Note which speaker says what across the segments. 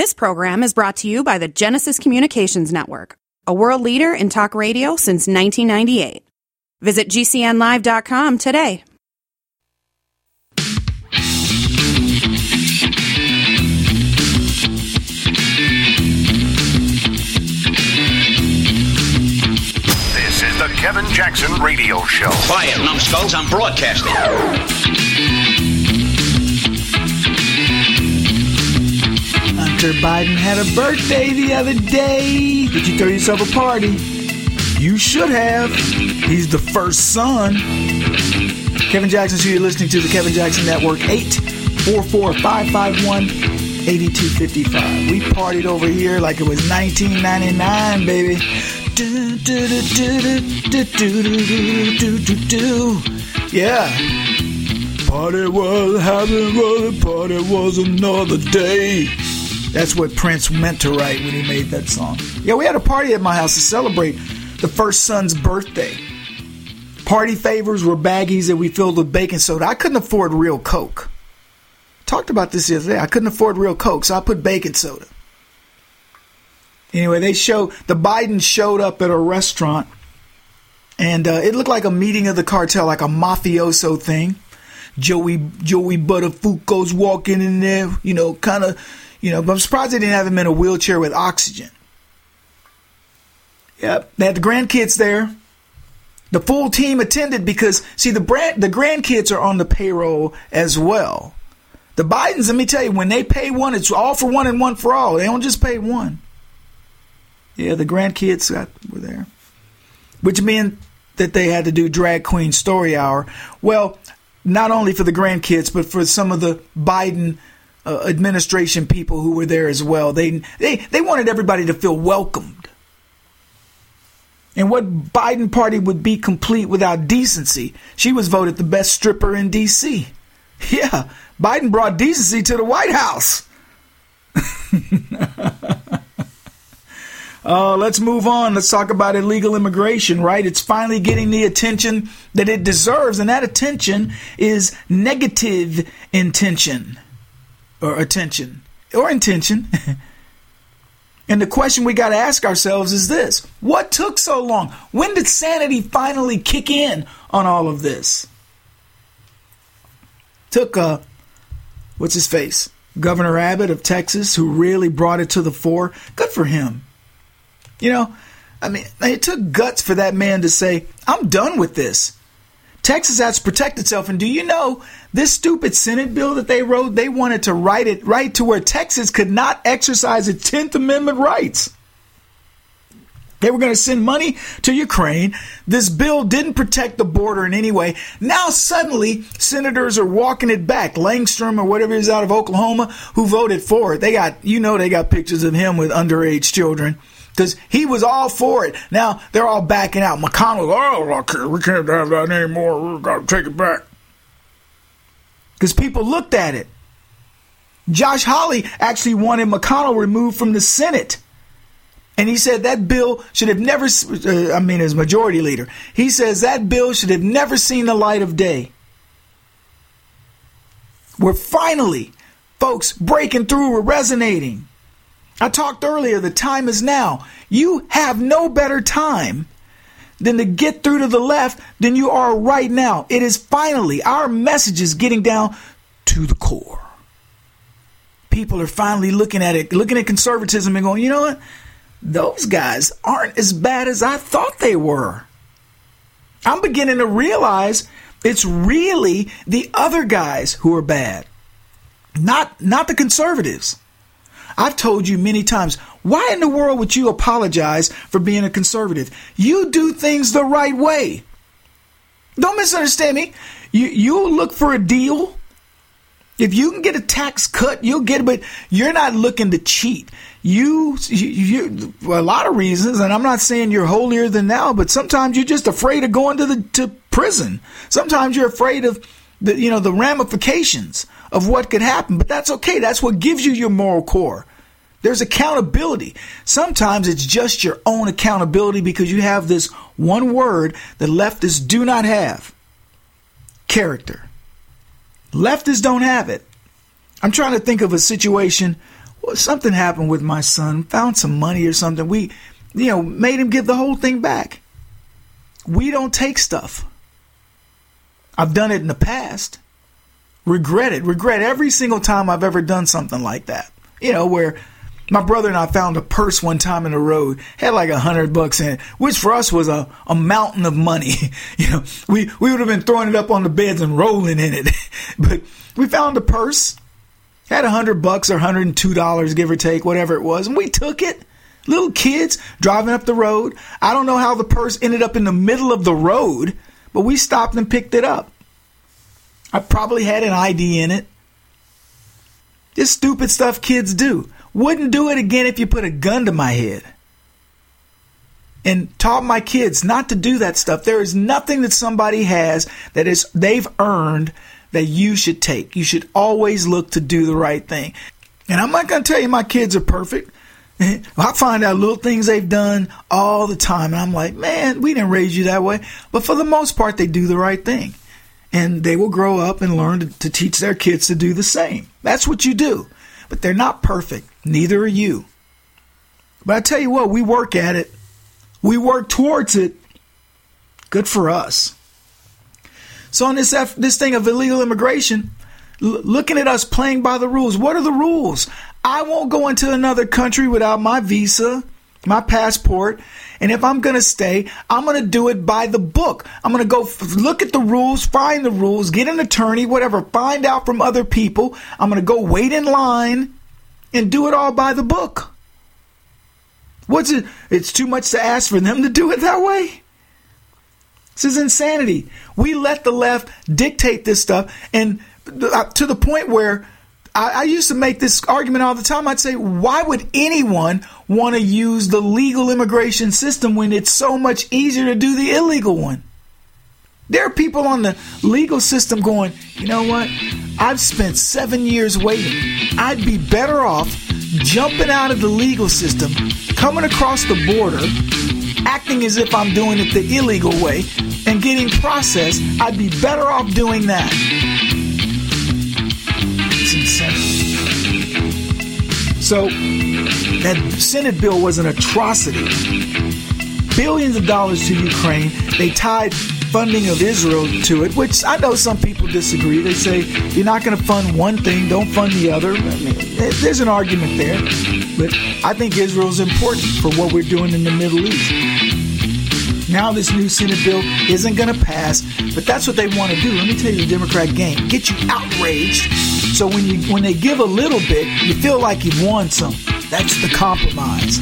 Speaker 1: This program is brought to you by the Genesis Communications Network, a world leader in talk radio since 1998. Visit GCNlive.com today.
Speaker 2: This is the Kevin Jackson Radio Show.
Speaker 3: Quiet, numbskulls, I'm broadcasting.
Speaker 4: Hunter Biden had a birthday the other day. Did you throw yourself a party? You should have. He's the first son. Kevin Jackson, so you're listening to the Kevin Jackson Network, 844 551 8255. We partied over here like it was 1999, baby. Do, do, do, do, do, do, do, do, do, do. Yeah. Party was having a party was another day. That's what Prince meant to write when he made that song. Yeah, we had a party at my house to celebrate the first son's birthday. Party favors were baggies that we filled with baking soda. I couldn't afford real Coke. Talked about this the other day. I couldn't afford real Coke, so I put baking soda. Anyway, they show the Biden showed up at a restaurant, and uh, it looked like a meeting of the cartel, like a mafioso thing. Joey Joey Buttafuoco's walking in there, you know, kind of, you know. But I'm surprised they didn't have him in a wheelchair with oxygen. Yep, they had the grandkids there. The full team attended because see the brand, the grandkids are on the payroll as well. The Bidens, let me tell you, when they pay one, it's all for one and one for all. They don't just pay one. Yeah, the grandkids got, were there, which meant that they had to do drag queen story hour. Well, not only for the grandkids, but for some of the Biden uh, administration people who were there as well. They they they wanted everybody to feel welcomed. And what Biden party would be complete without decency? She was voted the best stripper in D.C. Yeah, Biden brought decency to the White House. Uh, let's move on. Let's talk about illegal immigration, right? It's finally getting the attention that it deserves, and that attention is negative intention or attention or intention. and the question we got to ask ourselves is this What took so long? When did sanity finally kick in on all of this? Took, uh, what's his face? Governor Abbott of Texas, who really brought it to the fore. Good for him. You know, I mean, it took guts for that man to say, I'm done with this. Texas has to protect itself. And do you know this stupid Senate bill that they wrote? They wanted to write it right to where Texas could not exercise its 10th Amendment rights. They were going to send money to Ukraine. This bill didn't protect the border in any way. Now suddenly senators are walking it back. Langstrom or whatever is out of Oklahoma who voted for it. They got, you know, they got pictures of him with underage children because he was all for it. Now they're all backing out. McConnell, oh, we can't have that anymore. We've got to take it back because people looked at it. Josh Hawley actually wanted McConnell removed from the Senate. And he said that bill should have never, uh, I mean, as majority leader, he says that bill should have never seen the light of day. We're finally, folks, breaking through, we're resonating. I talked earlier, the time is now. You have no better time than to get through to the left than you are right now. It is finally, our message is getting down to the core. People are finally looking at it, looking at conservatism and going, you know what? Those guys aren't as bad as I thought they were. I'm beginning to realize it's really the other guys who are bad. Not not the conservatives. I've told you many times, why in the world would you apologize for being a conservative? You do things the right way. Don't misunderstand me. You you look for a deal. If you can get a tax cut, you'll get it, but you're not looking to cheat. You, you, you a lot of reasons, and I'm not saying you're holier than thou, but sometimes you're just afraid of going to the to prison. Sometimes you're afraid of the you know the ramifications of what could happen, but that's okay. That's what gives you your moral core. There's accountability. Sometimes it's just your own accountability because you have this one word that leftists do not have character. Leftists don't have it. I'm trying to think of a situation well, something happened with my son, found some money or something. We, you know, made him give the whole thing back. We don't take stuff. I've done it in the past. Regret it. Regret every single time I've ever done something like that. You know, where my brother and I found a purse one time in the road, had like a hundred bucks in it, which for us was a, a mountain of money. you know, we, we would have been throwing it up on the beds and rolling in it. but we found a purse, had a hundred bucks or hundred and two dollars, give or take, whatever it was, and we took it. Little kids driving up the road. I don't know how the purse ended up in the middle of the road, but we stopped and picked it up. I probably had an ID in it. This stupid stuff kids do. Wouldn't do it again if you put a gun to my head. And taught my kids not to do that stuff. There is nothing that somebody has that is they've earned that you should take. You should always look to do the right thing. And I'm not going to tell you my kids are perfect. I find out little things they've done all the time. And I'm like, man, we didn't raise you that way. But for the most part, they do the right thing. And they will grow up and learn to, to teach their kids to do the same. That's what you do. But they're not perfect. Neither are you. But I tell you what, we work at it. We work towards it. Good for us. So on this this thing of illegal immigration, l- looking at us playing by the rules. What are the rules? I won't go into another country without my visa, my passport, and if I'm going to stay, I'm going to do it by the book. I'm going to go f- look at the rules, find the rules, get an attorney, whatever, find out from other people. I'm going to go wait in line and do it all by the book. What's it? It's too much to ask for them to do it that way. This is insanity. We let the left dictate this stuff, and uh, to the point where I, I, used to make this argument all the time. I'd say, why would anyone want to use the legal immigration system when it's so much easier to do the illegal one? There are people on the legal system going, you know what? I've spent seven years waiting. I'd be better off jumping out of the legal system, coming across the border, acting as if I'm doing it the illegal way, and getting processed. I'd be better off doing that. So, that Senate bill was an atrocity. Billions of dollars to Ukraine. They tied funding of Israel to it, which I know some people disagree. They say you're not going to fund one thing, don't fund the other. I mean, there's an argument there, but I think Israel is important for what we're doing in the Middle East. Now this new Senate bill isn't going to pass, but that's what they want to do. Let me tell you the Democrat game: get you outraged, so when you when they give a little bit, you feel like you've won some. That's the compromise.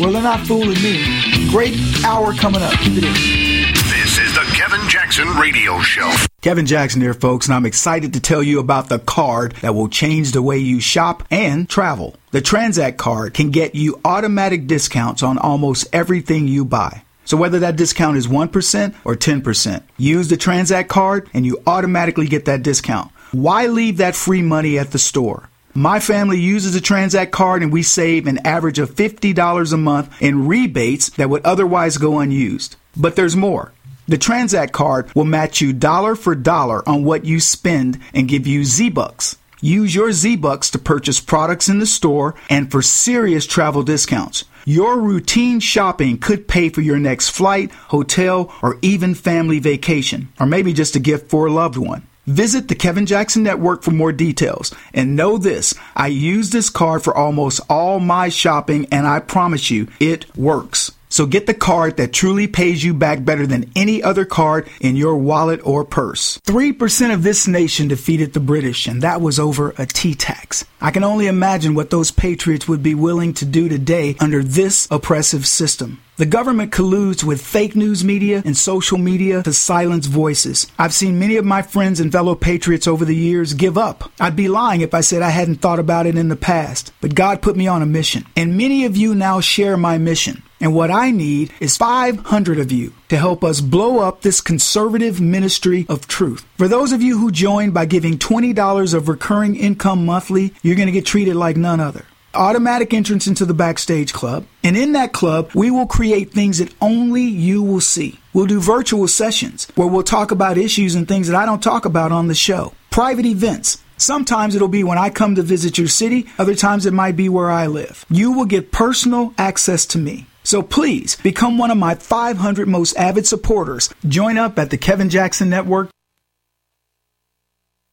Speaker 4: Well, they're not fooling me. Great hour coming up. Keep it in.
Speaker 2: This is the Kevin Jackson Radio Show.
Speaker 4: Kevin Jackson here, folks, and I'm excited to tell you about the card that will change the way you shop and travel. The Transact card can get you automatic discounts on almost everything you buy. So whether that discount is 1% or 10%, use the Transact card and you automatically get that discount. Why leave that free money at the store? My family uses a Transact card and we save an average of $50 a month in rebates that would otherwise go unused. But there's more. The Transact card will match you dollar for dollar on what you spend and give you Z-Bucks. Use your Z-Bucks to purchase products in the store and for serious travel discounts. Your routine shopping could pay for your next flight, hotel, or even family vacation, or maybe just a gift for a loved one. Visit the Kevin Jackson Network for more details. And know this I use this card for almost all my shopping, and I promise you, it works. So get the card that truly pays you back better than any other card in your wallet or purse. 3% of this nation defeated the British, and that was over a tea tax. I can only imagine what those patriots would be willing to do today under this oppressive system. The government colludes with fake news media and social media to silence voices. I've seen many of my friends and fellow patriots over the years give up. I'd be lying if I said I hadn't thought about it in the past, but God put me on a mission. And many of you now share my mission. And what I need is 500 of you to help us blow up this conservative ministry of truth. For those of you who join by giving $20 of recurring income monthly, you're going to get treated like none other automatic entrance into the backstage club. And in that club, we will create things that only you will see. We'll do virtual sessions where we'll talk about issues and things that I don't talk about on the show. Private events, Sometimes it'll be when I come to visit your city, other times it might be where I live. You will get personal access to me. So please become one of my 500 most avid supporters. Join up at the Kevin Jackson Network.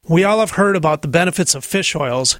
Speaker 5: We all have heard about the benefits of fish oils,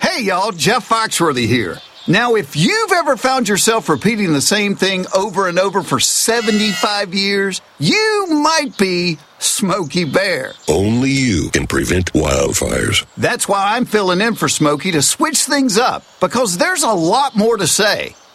Speaker 6: Hey y'all, Jeff Foxworthy here. Now, if you've ever found yourself repeating the same thing over and over for 75 years, you might be Smokey Bear.
Speaker 7: Only you can prevent wildfires.
Speaker 6: That's why I'm filling in for Smokey to switch things up, because there's a lot more to say.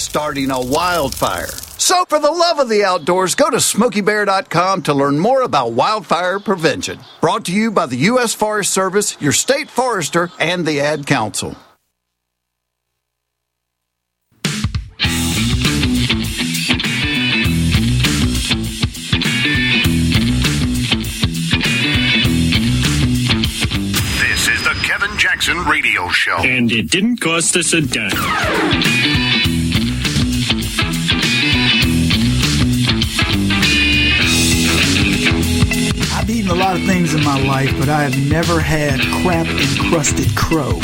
Speaker 6: starting a wildfire. So, for the love of the outdoors, go to smokeybear.com to learn more about wildfire prevention. Brought to you by the U.S. Forest Service, your state forester, and the Ad Council.
Speaker 2: This is the Kevin Jackson Radio Show.
Speaker 8: And it didn't cost us a dime.
Speaker 4: A lot of things in my life, but I have never had crap encrusted crow.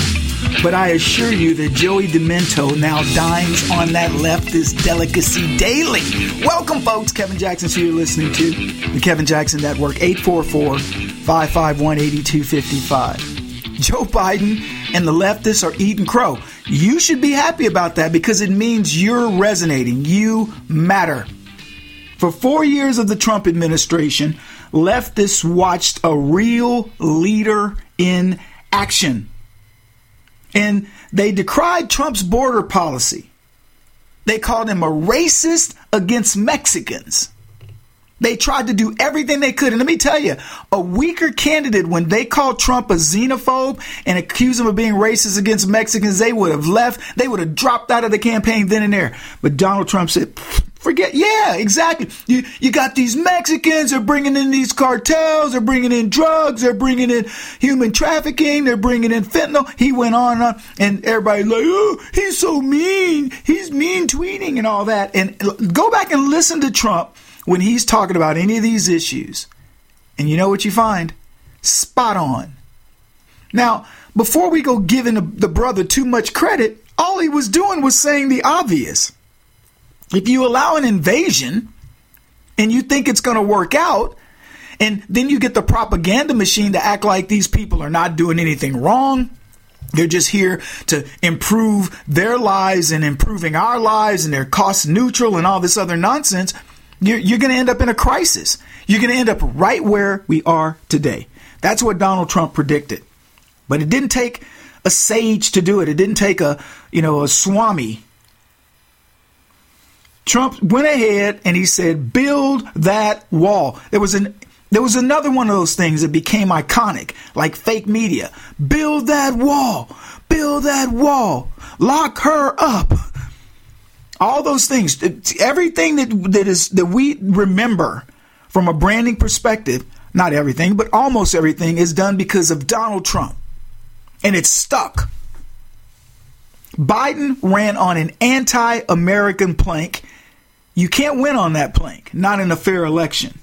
Speaker 4: But I assure you that Joey Demento now dines on that leftist delicacy daily. Welcome, folks. Kevin Jackson, so you're listening to the Kevin Jackson Network, 844 551 8255. Joe Biden and the leftists are eating crow. You should be happy about that because it means you're resonating. You matter. For four years of the Trump administration, leftists watched a real leader in action. And they decried Trump's border policy. They called him a racist against Mexicans. They tried to do everything they could. And let me tell you, a weaker candidate, when they called Trump a xenophobe and accused him of being racist against Mexicans, they would have left. They would have dropped out of the campaign then and there. But Donald Trump said, forget. Yeah, exactly. You, you got these Mexicans, they're bringing in these cartels, they're bringing in drugs, they're bringing in human trafficking, they're bringing in fentanyl. He went on uh, and on, and everybody's like, oh, he's so mean. He's mean tweeting and all that. And go back and listen to Trump when he's talking about any of these issues. And you know what you find? Spot on. Now, before we go giving the, the brother too much credit, all he was doing was saying the obvious. If you allow an invasion and you think it's going to work out, and then you get the propaganda machine to act like these people are not doing anything wrong. They're just here to improve their lives and improving our lives and they're cost neutral and all this other nonsense. You're, you're going to end up in a crisis. You're going to end up right where we are today. That's what Donald Trump predicted. But it didn't take a sage to do it. It didn't take a, you know, a swami. Trump went ahead and he said, build that wall. There was an there was another one of those things that became iconic, like fake media. Build that wall. Build that wall. Lock her up. All those things, everything that that is that we remember from a branding perspective, not everything, but almost everything is done because of Donald Trump. And it's stuck. Biden ran on an anti-American plank. You can't win on that plank, not in a fair election.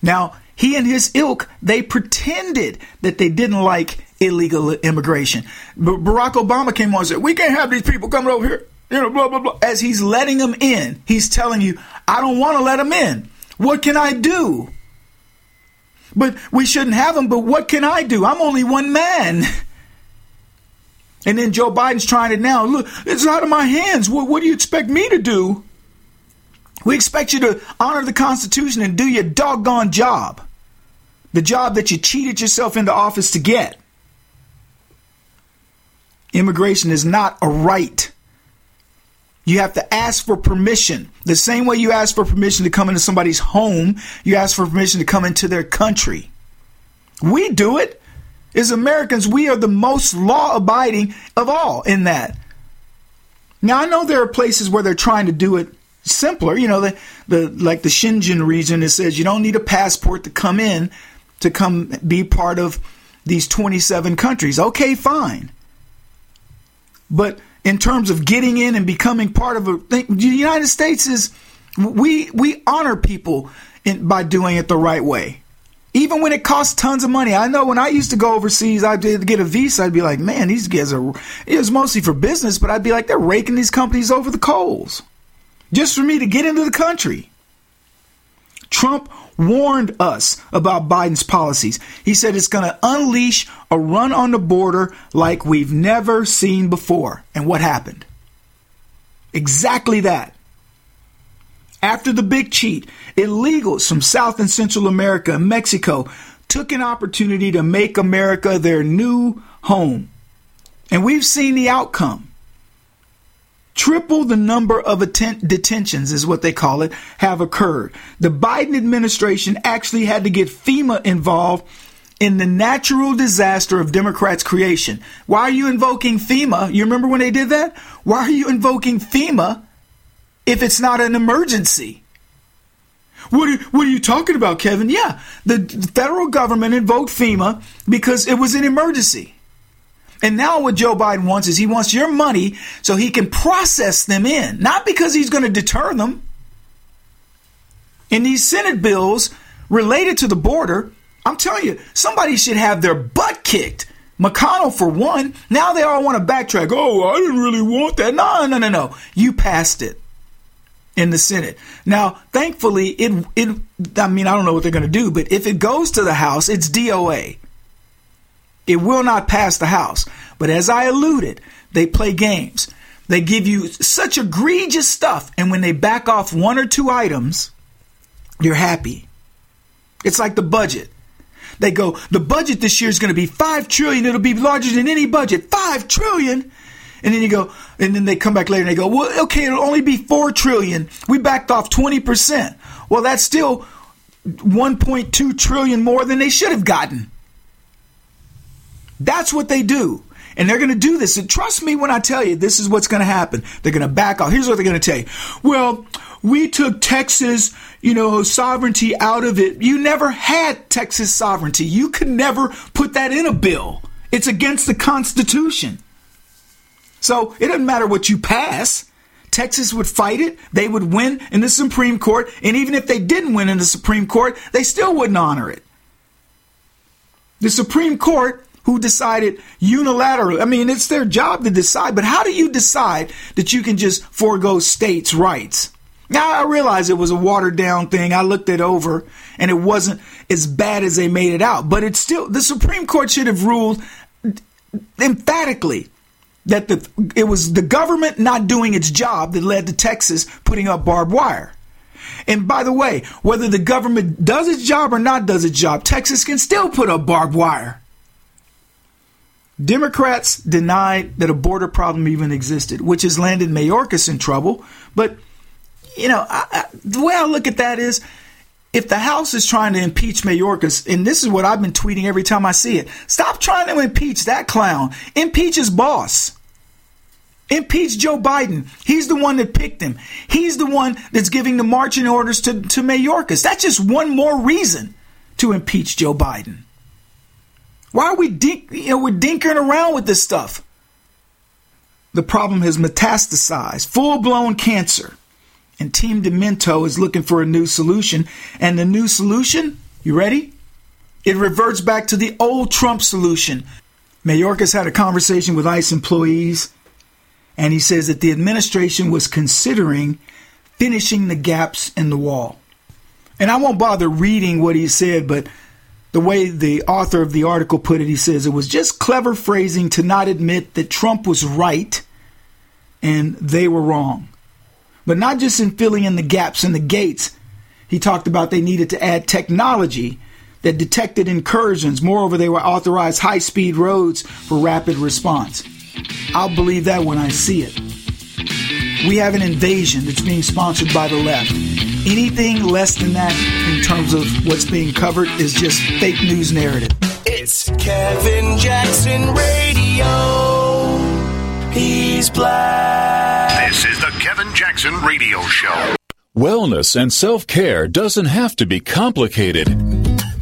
Speaker 4: Now, he and his ilk, they pretended that they didn't like illegal immigration. But Barack Obama came on and said, We can't have these people coming over here. You know, blah, blah, blah. As he's letting them in, he's telling you, I don't want to let them in. What can I do? But we shouldn't have them, but what can I do? I'm only one man. And then Joe Biden's trying it now. Look, it's out of my hands. What, what do you expect me to do? We expect you to honor the Constitution and do your doggone job. The job that you cheated yourself into office to get. Immigration is not a right. You have to ask for permission. The same way you ask for permission to come into somebody's home, you ask for permission to come into their country. We do it. As Americans, we are the most law abiding of all in that. Now, I know there are places where they're trying to do it simpler. You know, the, the like the Schengen region, it says you don't need a passport to come in to come be part of these 27 countries. Okay, fine. But in terms of getting in and becoming part of a thing, the United States is we we honor people in, by doing it the right way. Even when it costs tons of money. I know when I used to go overseas, I did get a visa, I'd be like, man, these guys are, it was mostly for business, but I'd be like, they're raking these companies over the coals just for me to get into the country. Trump warned us about Biden's policies. He said it's going to unleash a run on the border like we've never seen before. And what happened? Exactly that. After the big cheat, illegals from South and Central America and Mexico took an opportunity to make America their new home. And we've seen the outcome. Triple the number of atten- detentions, is what they call it, have occurred. The Biden administration actually had to get FEMA involved in the natural disaster of Democrats' creation. Why are you invoking FEMA? You remember when they did that? Why are you invoking FEMA if it's not an emergency? What are, what are you talking about, Kevin? Yeah, the federal government invoked FEMA because it was an emergency. And now what Joe Biden wants is he wants your money so he can process them in, not because he's going to deter them. In these Senate bills related to the border, I'm telling you, somebody should have their butt kicked. McConnell, for one, now they all want to backtrack. Oh, I didn't really want that. No, no, no, no. You passed it in the Senate. Now, thankfully, it, it, I mean, I don't know what they're going to do, but if it goes to the House, it's DOA. It will not pass the House. But as I alluded, they play games. They give you such egregious stuff, and when they back off one or two items, you're happy. It's like the budget. They go, the budget this year is going to be five trillion. It'll be larger than any budget. Five trillion. And then you go, and then they come back later and they go, well, okay, it'll only be four trillion. We backed off 20%. Well, that's still 1.2 trillion more than they should have gotten. That's what they do. And they're going to do this. And trust me when I tell you, this is what's going to happen. They're going to back off. Here's what they're going to tell you. Well, we took Texas, you know, sovereignty out of it. You never had Texas sovereignty. You could never put that in a bill. It's against the Constitution. So it doesn't matter what you pass. Texas would fight it. They would win in the Supreme Court. And even if they didn't win in the Supreme Court, they still wouldn't honor it. The Supreme Court who decided unilaterally. I mean, it's their job to decide, but how do you decide that you can just forego states' rights? Now, I realize it was a watered down thing. I looked it over and it wasn't as bad as they made it out, but it's still, the Supreme Court should have ruled emphatically that the, it was the government not doing its job that led to Texas putting up barbed wire. And by the way, whether the government does its job or not does its job, Texas can still put up barbed wire. Democrats denied that a border problem even existed, which has landed Mayorkas in trouble. But, you know, I, I, the way I look at that is if the House is trying to impeach Mayorkas, and this is what I've been tweeting every time I see it, stop trying to impeach that clown. Impeach his boss. Impeach Joe Biden. He's the one that picked him. He's the one that's giving the marching orders to, to Mayorkas. That's just one more reason to impeach Joe Biden. Why are we dink, you know, we're dinkering around with this stuff? The problem has metastasized, full blown cancer. And Team Demento is looking for a new solution. And the new solution, you ready? It reverts back to the old Trump solution. Mayorkas had a conversation with ICE employees, and he says that the administration was considering finishing the gaps in the wall. And I won't bother reading what he said, but the way the author of the article put it, he says it was just clever phrasing to not admit that Trump was right and they were wrong. But not just in filling in the gaps in the gates. He talked about they needed to add technology that detected incursions. Moreover, they were authorized high speed roads for rapid response. I'll believe that when I see it. We have an invasion that's being sponsored by the left. Anything less than that in terms of what's being covered is just fake news narrative.
Speaker 9: It's Kevin Jackson Radio. He's black.
Speaker 2: This is the Kevin Jackson Radio Show.
Speaker 10: Wellness and self care doesn't have to be complicated.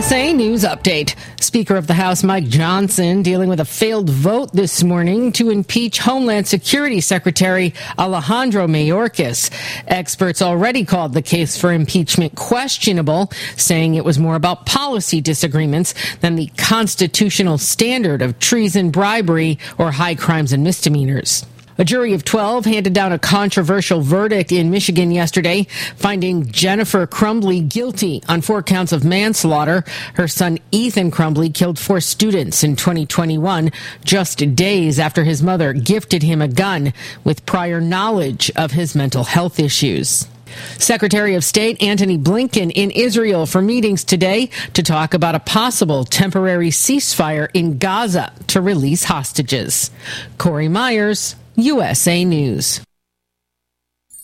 Speaker 11: USA News Update. Speaker of the House Mike Johnson dealing with a failed vote this morning to impeach Homeland Security Secretary Alejandro Mayorkas. Experts already called the case for impeachment questionable, saying it was more about policy disagreements than the constitutional standard of treason, bribery, or high crimes and misdemeanors. A jury of 12 handed down a controversial verdict in Michigan yesterday, finding Jennifer Crumbley guilty on four counts of manslaughter. Her son Ethan Crumbley killed four students in 2021, just days after his mother gifted him a gun with prior knowledge of his mental health issues. Secretary of State Antony Blinken in Israel for meetings today to talk about a possible temporary ceasefire in Gaza to release hostages. Corey Myers, USA News.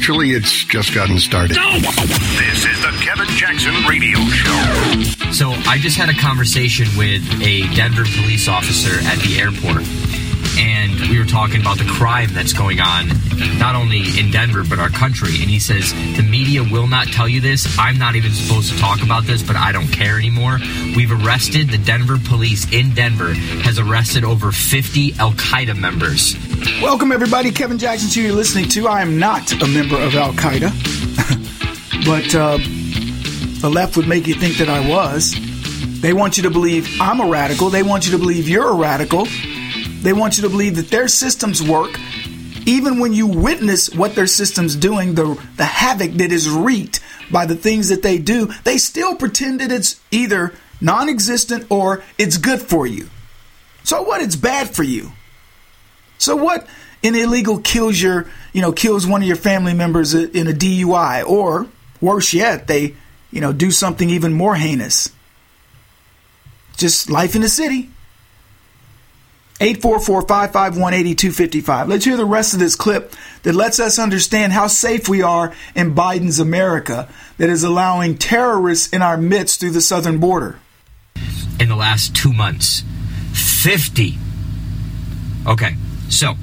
Speaker 2: Actually, it's just gotten started.
Speaker 12: This is the Kevin Jackson Radio Show.
Speaker 13: So I just had a conversation with a Denver police officer at the airport. And we were talking about the crime that's going on, not only in Denver, but our country. And he says, The media will not tell you this. I'm not even supposed to talk about this, but I don't care anymore. We've arrested, the Denver police in Denver has arrested over 50 Al Qaeda members.
Speaker 4: Welcome, everybody. Kevin Jackson, who you're listening to. I am not a member of Al Qaeda, but uh, the left would make you think that I was. They want you to believe I'm a radical. They want you to believe you're a radical. They want you to believe that their systems work. Even when you witness what their system's doing, the, the havoc that is wreaked by the things that they do, they still pretend that it's either non existent or it's good for you. So what? It's bad for you. So what? An illegal kills your, you know, kills one of your family members in a DUI, or worse yet, they, you know, do something even more heinous. Just life in the city. 844-551-8255. Let's hear the rest of this clip that lets us understand how safe we are in Biden's America that is allowing terrorists in our midst through the southern border.
Speaker 13: In the last two months, 50. Okay, so,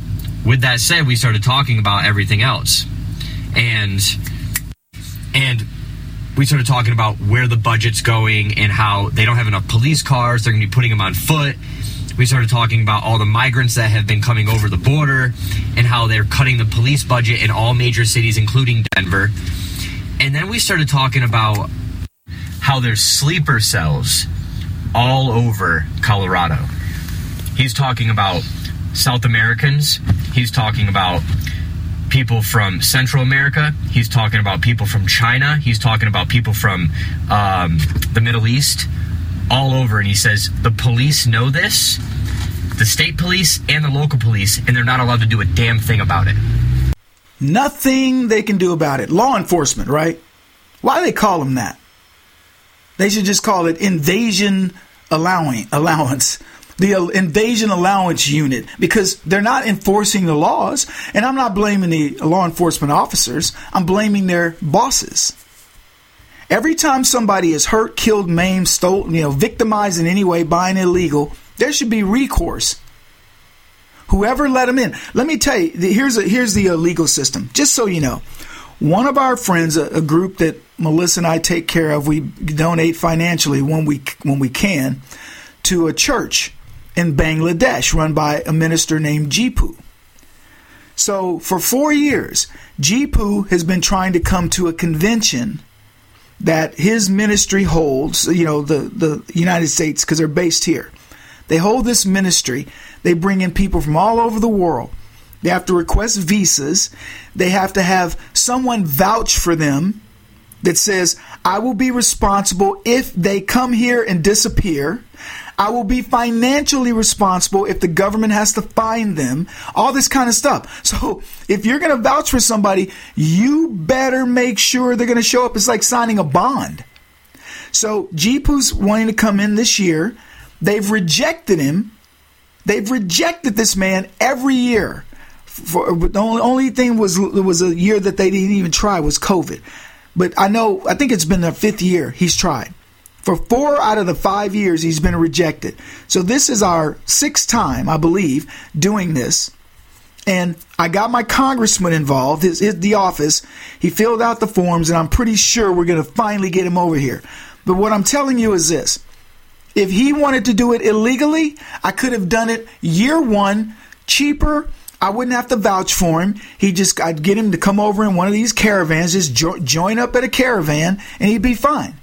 Speaker 13: with that said, we started talking about everything else. And and we started talking about where the budget's going and how they don't have enough police cars, they're going to be putting them on foot. We started talking about all the migrants that have been coming over the border and how they're cutting the police budget in all major cities, including Denver. And then we started talking about how there's sleeper cells all over Colorado. He's talking about South Americans. He's talking about people from Central America. He's talking about people from China. He's talking about people from um, the Middle East, all over. And he says the police know this, the state police and the local police, and they're not allowed to do a damn thing about it.
Speaker 4: Nothing they can do about it. Law enforcement, right? Why do they call them that? They should just call it invasion allowing allowance the uh, invasion allowance unit because they're not enforcing the laws. And I'm not blaming the law enforcement officers, I'm blaming their bosses. Every time somebody is hurt, killed, maimed, stolen, you know, victimized in any way by an illegal, there should be recourse. Whoever let them in. Let me tell you, here's a, here's the legal system. Just so you know, one of our friends, a, a group that Melissa and I take care of, we donate financially when we when we can to a church in Bangladesh run by a minister named Jipu. So for four years, Jipu has been trying to come to a convention that his ministry holds, you know, the, the United States, because they're based here. They hold this ministry. They bring in people from all over the world. They have to request visas. They have to have someone vouch for them that says, I will be responsible if they come here and disappear. I will be financially responsible if the government has to find them. All this kind of stuff. So if you're going to vouch for somebody, you better make sure they're going to show up. It's like signing a bond. So Jipu's wanting to come in this year. They've rejected him. They've rejected this man every year. For, the only, only thing was was a year that they didn't even try was COVID. But I know I think it's been the fifth year he's tried. For four out of the five years, he's been rejected. So this is our sixth time, I believe, doing this. And I got my congressman involved, his, his, the office. He filled out the forms, and I'm pretty sure we're going to finally get him over here. But what I'm telling you is this if he wanted to do it illegally, I could have done it year one, cheaper. I wouldn't have to vouch for him. He just, I'd get him to come over in one of these caravans, just jo- join up at a caravan, and he'd be fine.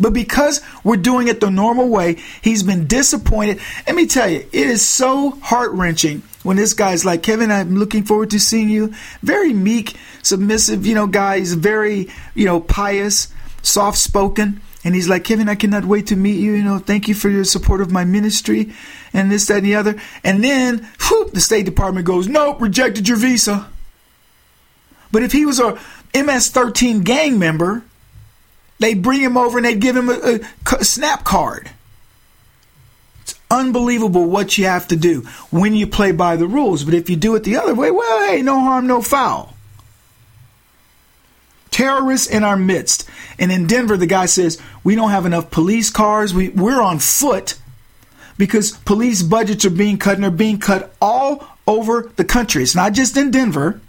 Speaker 4: But because we're doing it the normal way, he's been disappointed. Let me tell you, it is so heart wrenching when this guy's like, Kevin, I'm looking forward to seeing you. Very meek, submissive, you know, guy. He's very, you know, pious, soft spoken. And he's like, Kevin, I cannot wait to meet you. You know, thank you for your support of my ministry and this, that, and the other. And then, whoop, the State Department goes, nope, rejected your visa. But if he was a MS 13 gang member, They'd bring him over and they'd give him a, a snap card. It's unbelievable what you have to do when you play by the rules. But if you do it the other way, well, hey, no harm, no foul. Terrorists in our midst. And in Denver, the guy says, We don't have enough police cars. We, we're on foot because police budgets are being cut and they're being cut all over the country. It's not just in Denver.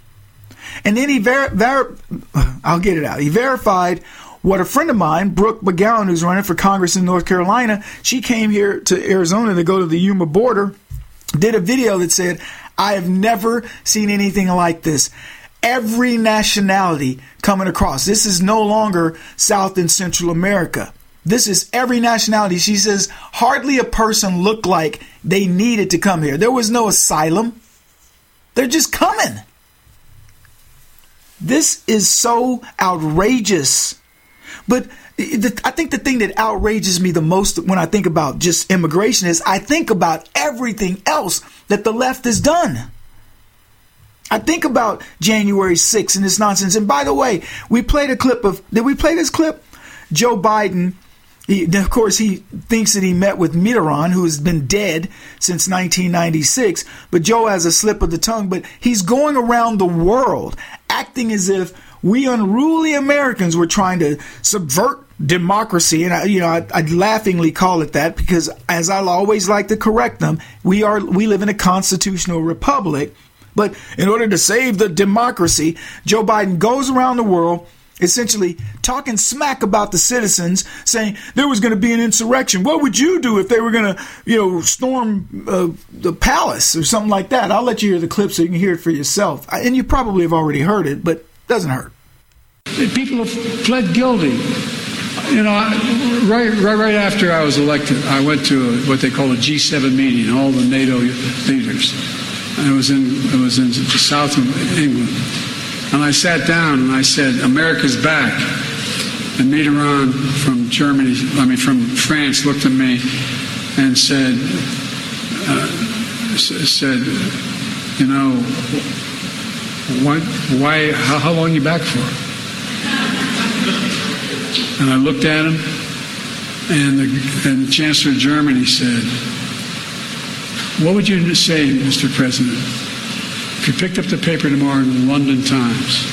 Speaker 4: And then he ver-, ver- I'll get it out. He verified what a friend of mine, Brooke McGowan, who's running for Congress in North Carolina, she came here to Arizona to go to the Yuma border, did a video that said, I have never seen anything like this. Every nationality coming across. This is no longer South and Central America. This is every nationality. She says, hardly a person looked like they needed to come here. There was no asylum. They're just coming. This is so outrageous. But I think the thing that outrages me the most when I think about just immigration is I think about everything else that the left has done. I think about January 6th and this nonsense. And by the way, we played a clip of, did we play this clip? Joe Biden, he, of course, he thinks that he met with Mitterrand, who has been dead since 1996. But Joe has a slip of the tongue, but he's going around the world acting as if we unruly Americans were trying to subvert democracy, and I, you know, I, I laughingly call it that because, as I always like to correct them, we are we live in a constitutional republic. But in order to save the democracy, Joe Biden goes around the world essentially talking smack about the citizens, saying there was going to be an insurrection. What would you do if they were going to, you know, storm uh, the palace or something like that? I'll let you hear the clip so you can hear it for yourself. And you probably have already heard it, but doesn't hurt.
Speaker 14: People have pled guilty. You know, right, right, right after I was elected, I went to a, what they call a G7 meeting, all the NATO leaders. And it was in it was in the south of England. And I sat down and I said, "America's back." And Mitterrand from Germany, I mean from France, looked at me and said, uh, said, "You know, why, why how, how long you back for? And I looked at him, and the, and the Chancellor of Germany said, What would you say, Mr. President, if you picked up the paper tomorrow in the London Times,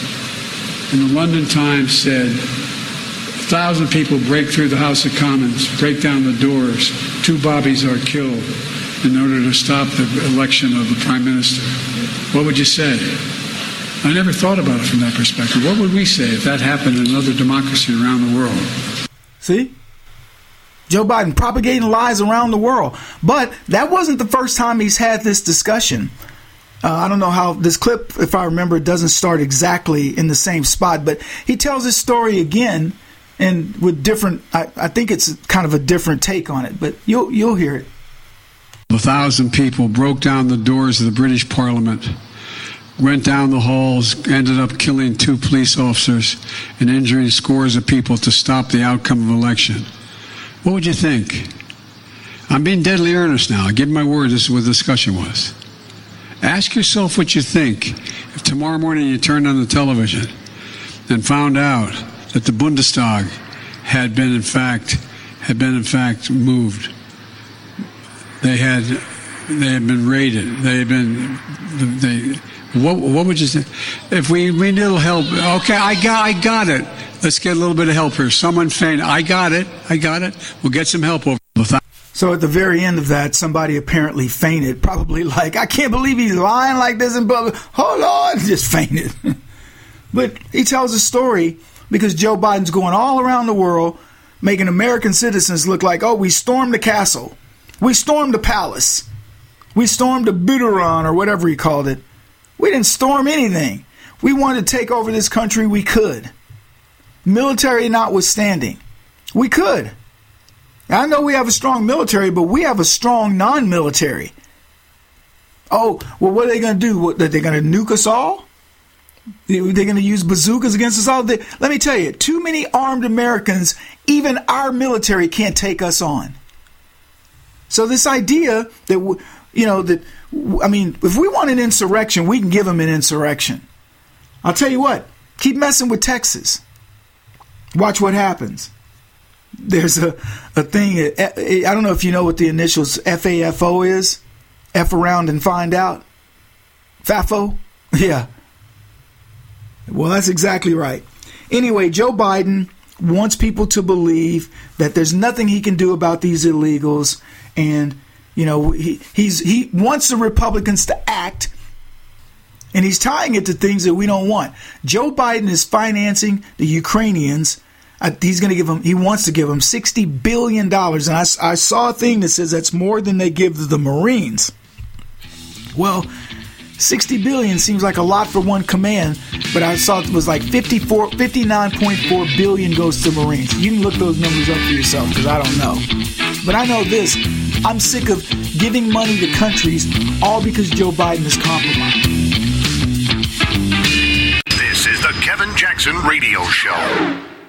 Speaker 14: and the London Times said, a thousand people break through the House of Commons, break down the doors, two bobbies are killed in order to stop the election of the Prime Minister. What would you say? I never thought about it from that perspective. What would we say if that happened in another democracy around the world?
Speaker 4: See? Joe Biden propagating lies around the world. But that wasn't the first time he's had this discussion. Uh, I don't know how this clip, if I remember, doesn't start exactly in the same spot, but he tells his story again and with different. I, I think it's kind of a different take on it, but you'll you'll hear it.
Speaker 14: A thousand people broke down the doors of the British Parliament went down the halls, ended up killing two police officers and injuring scores of people to stop the outcome of election. What would you think? I'm being deadly earnest now. I give my word this is what the discussion was. Ask yourself what you think if tomorrow morning you turned on the television and found out that the Bundestag had been in fact had been in fact moved. They had they had been raided. They had been they what what would you say if we need a little help? Okay, I got I got it. Let's get a little bit of help here. Someone faint. I got it. I got it. We'll get some help over.
Speaker 4: So at the very end of that, somebody apparently fainted, probably like, I can't believe he's lying like this in public. Hold on, just fainted. but he tells a story because Joe Biden's going all around the world making American citizens look like, oh, we stormed the castle. We stormed the palace. We stormed the Buderon or whatever he called it. We didn't storm anything. We wanted to take over this country. We could. Military notwithstanding. We could. I know we have a strong military, but we have a strong non military. Oh, well, what are they going to do? What, are they going to nuke us all? They're going to use bazookas against us all? They, let me tell you, too many armed Americans, even our military can't take us on. So this idea that, you know, that, I mean, if we want an insurrection, we can give them an insurrection. I'll tell you what, keep messing with Texas. Watch what happens there's a, a thing. Eh, eh, eh, I don't know if you know what the initials FAFO is. F around and find out. FAFO? Yeah. Well, that's exactly right. Anyway, Joe Biden wants people to believe that there's nothing he can do about these illegals, and you know he he's he wants the Republicans to act, and he's tying it to things that we don't want. Joe Biden is financing the Ukrainians uh, he's going to give them. He wants to give them sixty billion dollars, and I, I saw a thing that says that's more than they give the Marines. Well, 60 billion seems like a lot for one command, but I saw it was like 54, 59.4 billion goes to Marines. You can look those numbers up for yourself because I don't know. But I know this I'm sick of giving money to countries all because Joe Biden is compromised.
Speaker 12: This is the Kevin Jackson Radio Show.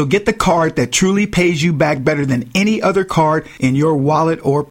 Speaker 4: So get the card that truly pays you back better than any other card in your wallet or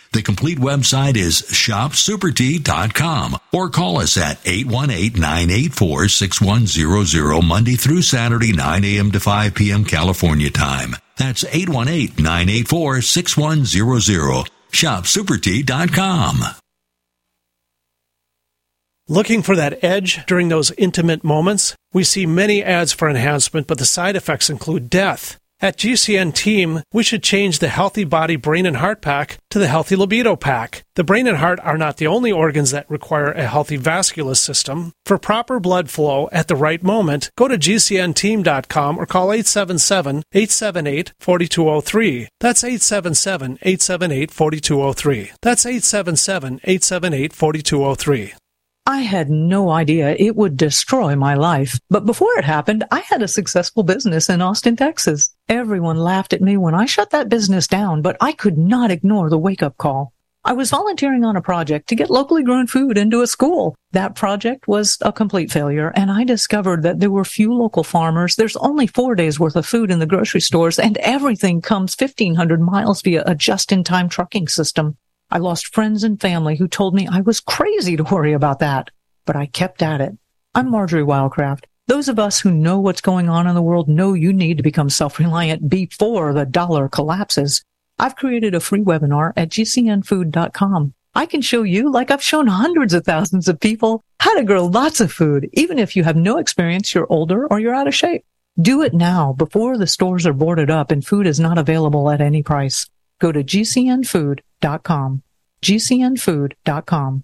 Speaker 15: The complete website is shopsupertea.com or call us at 818-984-6100 Monday through Saturday 9 a.m. to 5 p.m. California time. That's 818-984-6100. ShopSuperTea.com.
Speaker 5: Looking for that edge during those intimate moments? We see many ads for enhancement, but the side effects include death. At GCN Team, we should change the Healthy Body, Brain, and Heart Pack to the Healthy Libido Pack. The brain and heart are not the only organs that require a healthy vascular system. For proper blood flow at the right moment, go to GCNteam.com or call 877 878 4203. That's 877 878 4203. That's 877 878 4203.
Speaker 16: I had no idea it would destroy my life. But before it happened, I had a successful business in Austin, Texas. Everyone laughed at me when I shut that business down, but I could not ignore the wake up call. I was volunteering on a project to get locally grown food into a school. That project was a complete failure, and I discovered that there were few local farmers. There's only four days worth of food in the grocery stores, and everything comes 1,500 miles via a just in time trucking system. I lost friends and family who told me I was crazy to worry about that, but I kept at it. I'm Marjorie Wildcraft. Those of us who know what's going on in the world know you need to become self-reliant before the dollar collapses. I've created a free webinar at gcnfood.com. I can show you, like I've shown hundreds of thousands of people, how to grow lots of food, even if you have no experience, you're older, or you're out of shape. Do it now before the stores are boarded up and food is not available at any price. Go to gcnfood.com. gcnfood.com.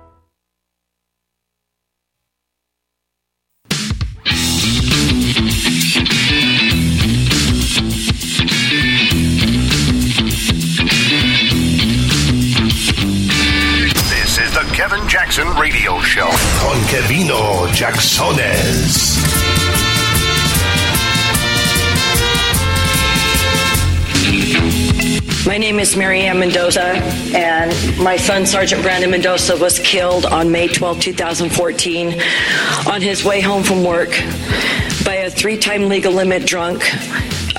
Speaker 12: Jackson Radio Show. Con Kevino Jacksones.
Speaker 17: My name is Marianne Mendoza, and my son, Sergeant Brandon Mendoza, was killed on May 12, 2014, on his way home from work by a three time legal limit drunk.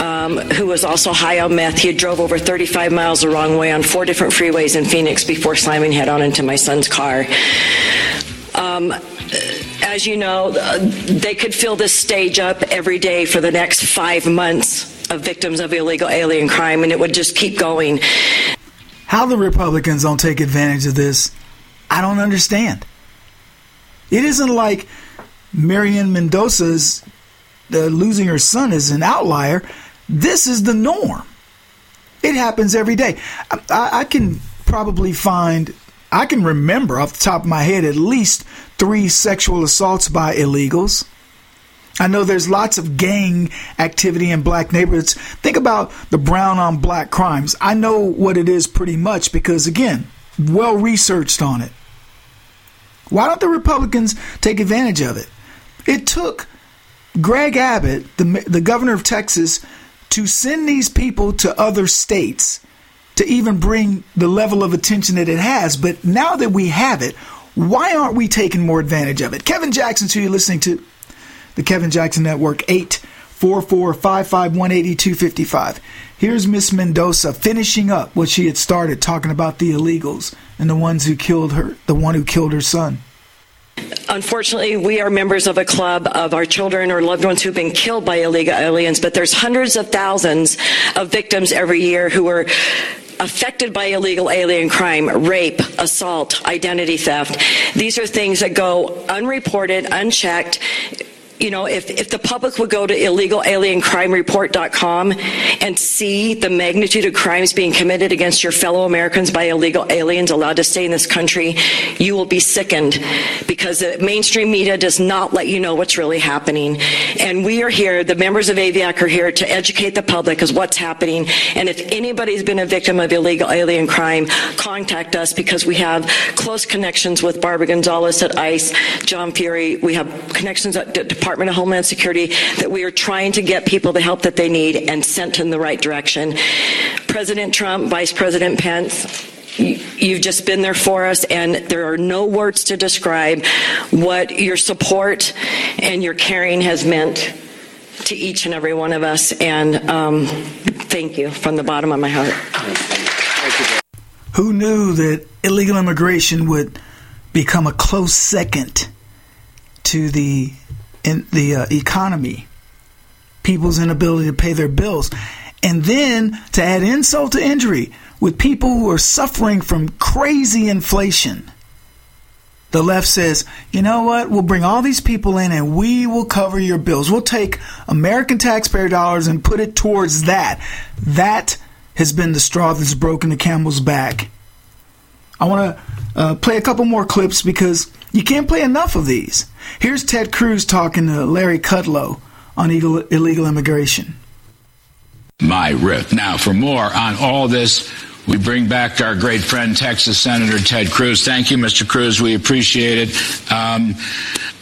Speaker 17: Um, who was also high on meth. He drove over 35 miles the wrong way on four different freeways in Phoenix before slamming head on into my son's car. Um, as you know, uh, they could fill this stage up every day for the next five months of victims of illegal alien crime, and it would just keep going.
Speaker 4: How the Republicans don't take advantage of this, I don't understand. It isn't like Marianne Mendoza's uh, losing her son is an outlier. This is the norm. It happens every day. I, I, can probably find, I can remember off the top of my head at least three sexual assaults by illegals. I know there's lots of gang activity in black neighborhoods. Think about the brown on black crimes. I know what it is pretty much because, again, well researched on it. Why don't the Republicans take advantage of it? It took Greg Abbott, the, the governor of Texas, to send these people to other states to even bring the level of attention that it has. But now that we have it, why aren't we taking more advantage of it? Kevin Jackson, who you're listening to, the Kevin Jackson Network, 844 551 8255. Here's Miss Mendoza finishing up what she had started talking about the illegals and the ones who killed her, the one who killed her son.
Speaker 17: Unfortunately, we are members of a club of our children or loved ones who've been killed by illegal aliens, but there's hundreds of thousands of victims every year who are affected by illegal alien crime, rape, assault, identity theft. These are things that go unreported, unchecked you know, if, if the public would go to illegalaliencrimereport.com and see the magnitude of crimes being committed against your fellow Americans by illegal aliens allowed to stay in this country, you will be sickened because the mainstream media does not let you know what's really happening. And we are here, the members of AVIAC are here to educate the public as what's happening. And if anybody's been a victim of illegal alien crime, contact us because we have close connections with Barbara Gonzalez at ICE, John Fury. We have connections at Department Department of Homeland Security that we are trying to get people the help that they need and sent in the right direction. President Trump, Vice President Pence, You've just been there for us, and there are no words to describe what your support and your caring has meant to each and every one of us. And um, thank you from the bottom of my heart.
Speaker 4: Who knew that illegal immigration would become a close second to the in the uh, economy, people's inability to pay their bills, and then to add insult to injury with people who are suffering from crazy inflation. The left says, you know what? We'll bring all these people in and we will cover your bills. We'll take American taxpayer dollars and put it towards that. That has been the straw that's broken the camel's back. I want to uh, play a couple more clips because you can't play enough of these. Here's Ted Cruz talking to Larry Kudlow on illegal immigration.
Speaker 18: My rip. Now, for more on all this, we bring back our great friend, Texas Senator Ted Cruz. Thank you, Mr. Cruz. We appreciate it. Um,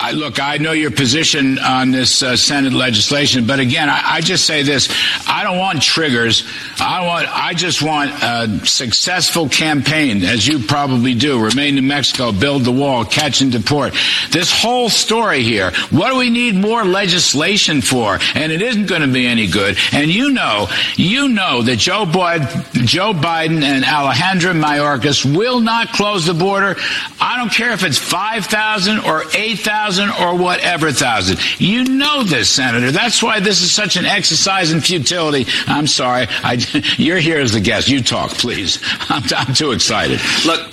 Speaker 18: I, look, I know your position on this uh, Senate legislation, but again, I, I, just say this: I don't want triggers. I want. I just want a successful campaign, as you probably do. Remain in Mexico, build the wall, catch and deport. This whole story here. What do we need more legislation for? And it isn't going to be any good. And you know, you know that Joe Biden, Joe Biden and Alejandro Mayorkas will not close the border. I don't care if it's five thousand or eight thousand thousand or whatever thousand. You know this, Senator. That's why this is such an exercise in futility. I'm sorry. I, you're here as the guest. You talk, please. I'm, I'm too excited.
Speaker 19: Look.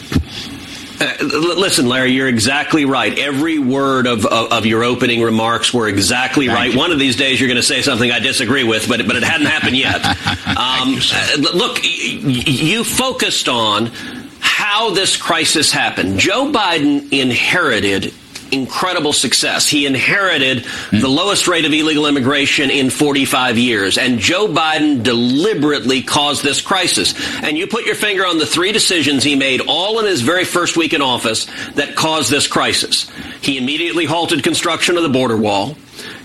Speaker 19: Uh, listen, Larry, you're exactly right. Every word of, of, of your opening remarks were exactly Thank right. You. One of these days you're going to say something I disagree with, but, but it hadn't happened yet. Um, you, uh, look, you focused on how this crisis happened. Joe Biden inherited incredible success. He inherited mm. the lowest rate of illegal immigration in 45 years, and Joe Biden deliberately caused this crisis. And you put your finger on the three decisions he made all in his very first week in office that caused this crisis. He immediately halted construction of the border wall.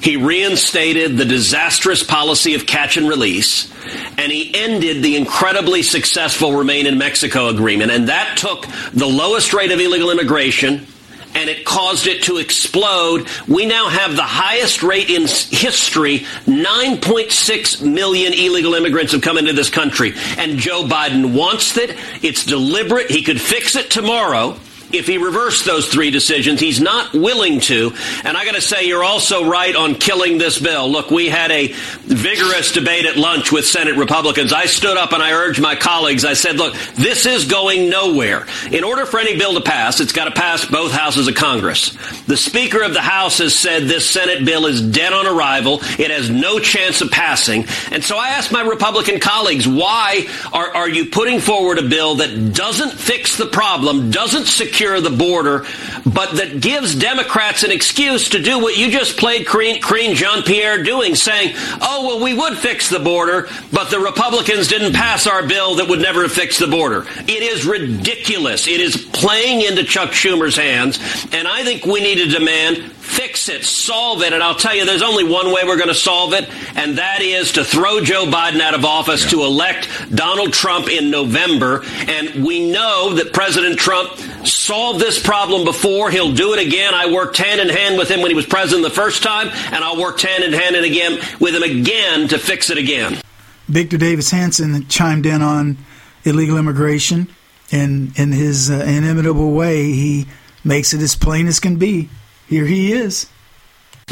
Speaker 19: He reinstated the disastrous policy of catch and release, and he ended the incredibly successful Remain in Mexico agreement. And that took the lowest rate of illegal immigration and it caused it to explode. We now have the highest rate in history. 9.6 million illegal immigrants have come into this country. And Joe Biden wants it. It's deliberate. He could fix it tomorrow if he reversed those three decisions. He's not willing to. And I got to say, you're also right on killing this bill. Look, we had a vigorous debate at lunch with Senate Republicans. I stood up and I urged my colleagues, I said, look, this is going nowhere. In order for any bill to pass, it's got to pass both houses of Congress. The Speaker of the House has said this Senate bill is dead on arrival. It has no chance of passing. And so I asked my Republican colleagues, why are, are you putting forward a bill that doesn't fix the problem, doesn't secure the border, but that gives Democrats an excuse to do what you just played Karine Jean Pierre doing, saying, oh, well, we would fix the border, but the Republicans didn't pass our bill that would never fix the border. It is ridiculous. It is playing into Chuck Schumer's hands, and I think we need to demand fix it, solve it. And I'll tell you, there's only one way we're going to solve it, and that is to throw Joe Biden out of office, yeah. to elect Donald Trump in November. And we know that President Trump solved this problem before. He'll do it again. I worked hand in hand with him when he was president the first time, and I'll work hand in hand and again with him again to fix it again.
Speaker 4: Victor Davis Hanson chimed in on illegal immigration. In, in his uh, inimitable way, he makes it as plain as can be here he is.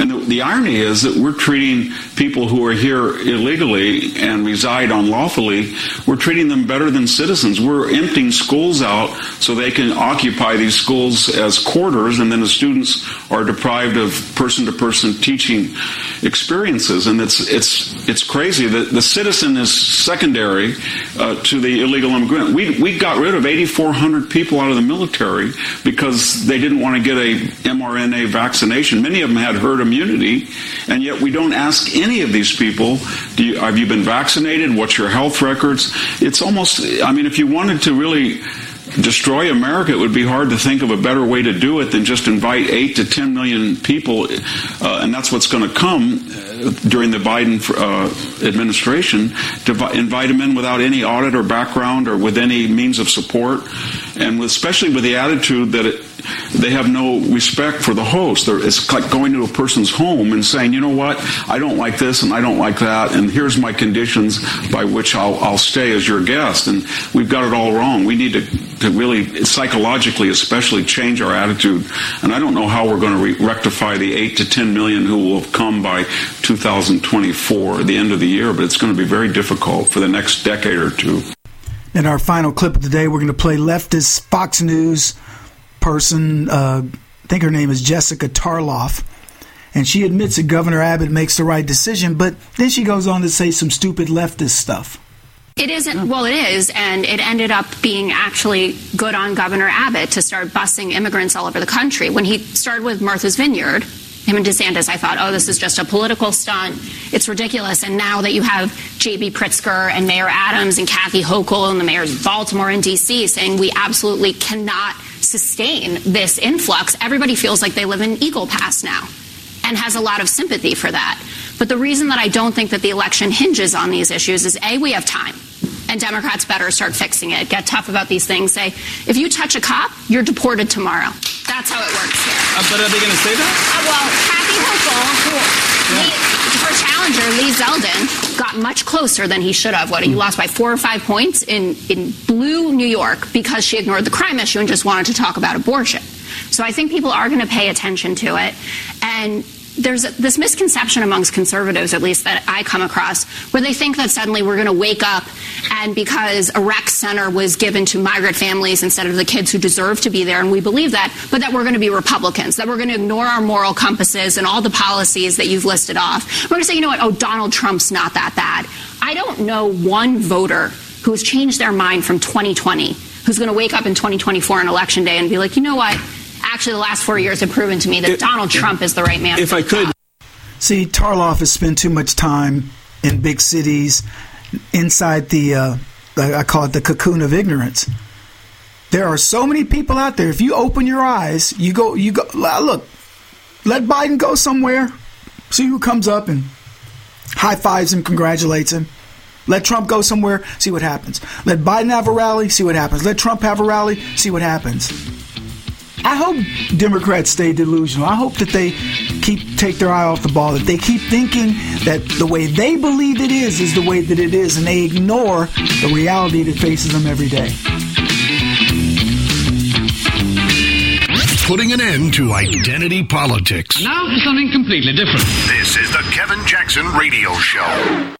Speaker 20: And the, the, irony is that we're treating people who are here illegally and reside unlawfully, we're treating them better than citizens. We're emptying schools out so they can occupy these schools as quarters, and then the students are deprived of person to person teaching experiences. And it's, it's, it's crazy that the citizen is secondary uh, to the illegal immigrant. We, we got rid of 8,400 people out of the military because they didn't want to get a mRNA vaccination. Many of them had herd and yet we don't ask any of these people, you, have you been vaccinated? What's your health records? It's almost, I mean, if you wanted to really destroy America, it would be hard to think of a better way to do it than just invite eight to ten million people, uh, and that's what's going to come uh, during the Biden uh, administration to invite them in without any audit or background or with any means of support, and especially with the attitude that it, they have no respect for the host. They're, it's like going to a person's home and saying, you know what, I don't like this and I don't like that, and here's my conditions by which I'll, I'll stay as your guest. And we've got it all wrong. We need to, to really, psychologically especially, change our attitude. And I don't know how we're going to re- rectify the 8 to 10 million who will have come by 2024, the end of the year, but it's going to be very difficult for the next decade or two.
Speaker 4: In our final clip of the day, we're going to play leftist Fox News person. Uh, I think her name is Jessica Tarloff. And she admits that Governor Abbott makes the right decision, but then she goes on to say some stupid leftist stuff.
Speaker 21: It isn't, well, it is, and it ended up being actually good on Governor Abbott to start busing immigrants all over the country. When he started with Martha's Vineyard, him and DeSantis, I thought, oh, this is just a political stunt. It's ridiculous. And now that you have J.B. Pritzker and Mayor Adams and Kathy Hochul and the mayors of Baltimore and D.C. saying we absolutely cannot sustain this influx, everybody feels like they live in Eagle Pass now and has a lot of sympathy for that. But the reason that I don't think that the election hinges on these issues is A, we have time. And Democrats better start fixing it. Get tough about these things. Say, if you touch a cop, you're deported tomorrow. That's how it works here.
Speaker 22: Uh, but are they going to say that?
Speaker 21: Uh, well, Kathy Hochul, who yeah. her challenger, Lee Zeldin, got much closer than he should have. What, he mm. lost by four or five points in, in blue New York because she ignored the crime issue and just wanted to talk about abortion. So I think people are going to pay attention to it. And there's this misconception amongst conservatives, at least that I come across, where they think that suddenly we're going to wake up and because a rec center was given to migrant families instead of the kids who deserve to be there, and we believe that, but that we're going to be Republicans, that we're going to ignore our moral compasses and all the policies that you've listed off. We're going to say, you know what, oh, Donald Trump's not that bad. I don't know one voter who has changed their mind from 2020 who's going to wake up in 2024 on election day and be like, you know what? Actually the last four years have proven to me that Donald Trump is the right man.
Speaker 22: If I could.
Speaker 4: See, Tarloff has spent too much time in big cities inside the, uh, I call it the cocoon of ignorance. There are so many people out there. If you open your eyes, you go, you go, look, let Biden go somewhere, see who comes up and high fives him, congratulates him. Let Trump go somewhere, see what happens. Let Biden have a rally, see what happens. Let Trump have a rally, see what happens. I hope Democrats stay delusional. I hope that they keep take their eye off the ball. That they keep thinking that the way they believe it is is the way that it is, and they ignore the reality that faces them every day.
Speaker 2: putting an end to identity politics.
Speaker 23: Now for something completely different.
Speaker 2: This is the Kevin Jackson Radio Show.